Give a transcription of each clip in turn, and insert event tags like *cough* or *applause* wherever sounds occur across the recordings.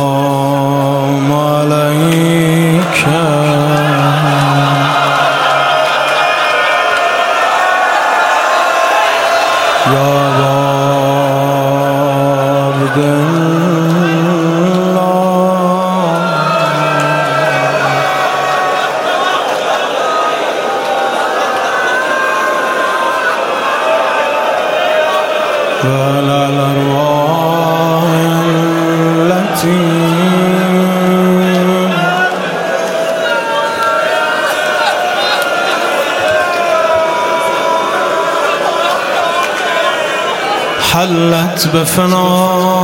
السلام عليك يا عبد وعلى الأرواح حلت بفناك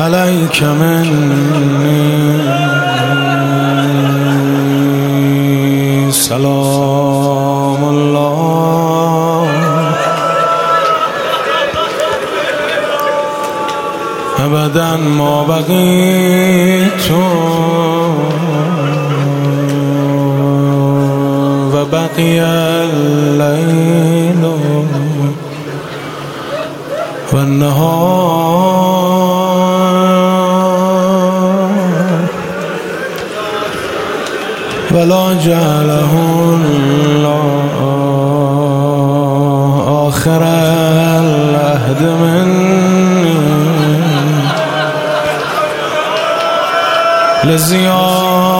عليك مني سلام. الله ابدا ما بقيت و بقي الليل ولا جعله الله آخر العهد مني. لزيارتكم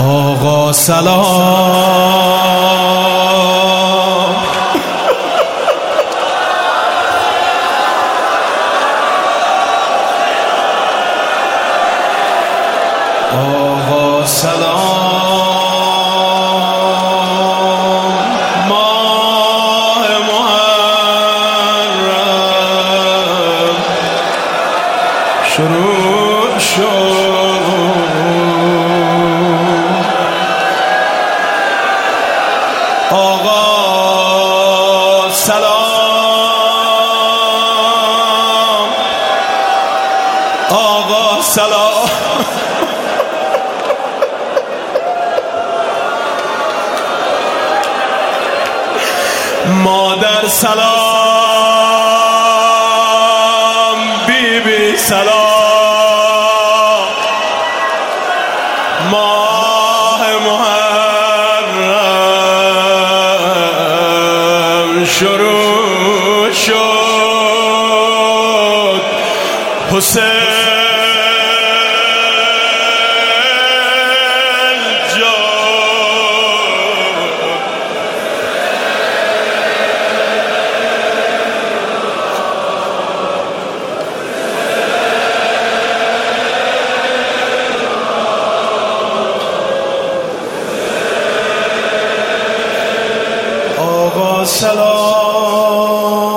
آقا سلام. سلام. ماه محرم. شروع شد. آقا سلام. آقا سلام. مادر سلام بی بی سلام. ماه محرم شروع شد. حسین سلام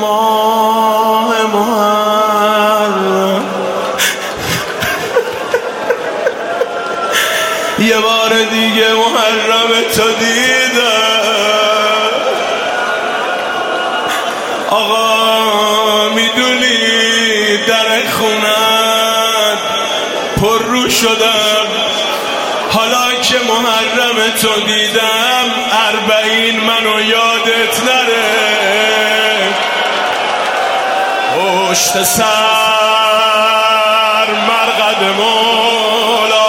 ماه محرم. *laughs* یه بار دیگه محرم تو دیدم. آقا می‌دونی در خونت پر رو شدم. حالا که محرم تو دیدم اربعین منو یادت نره. پشت سر مرقد مولا.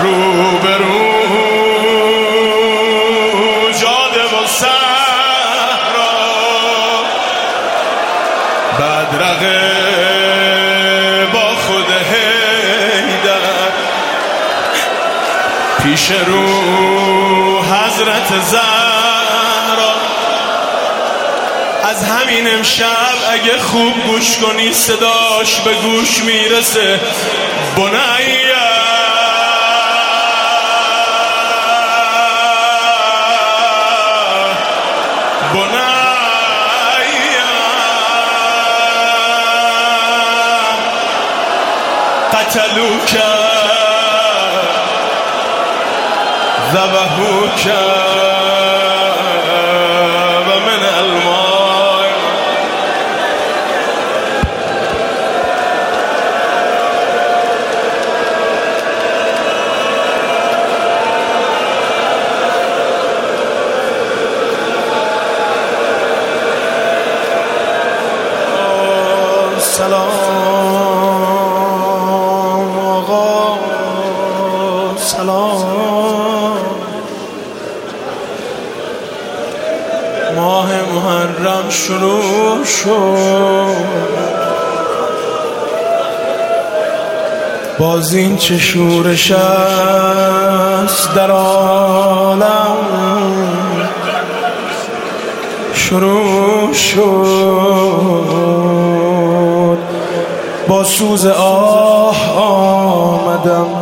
رو به رو جاده و صحرا بدرقه پیش رو حضرت زهرا. از همین امشب اگه خوب گوش کنی صداش به گوش می‌رسه. بنیه قتلوك ذبحوك ومن الماء. سلام. ماه محرم شروع شد. باز این چه شورش است در عالم شروع شد. با سوز آه آمدم.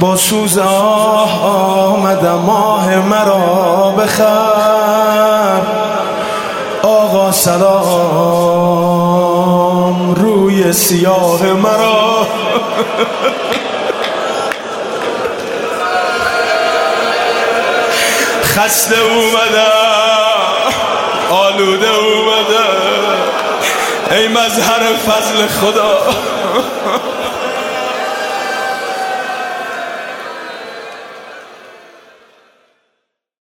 با سوز آه آمدم ماه مرا بخر. آقا سلام روی سیاه مرا. خسته اومده آلوده اومده ای مظهر فضل خدا.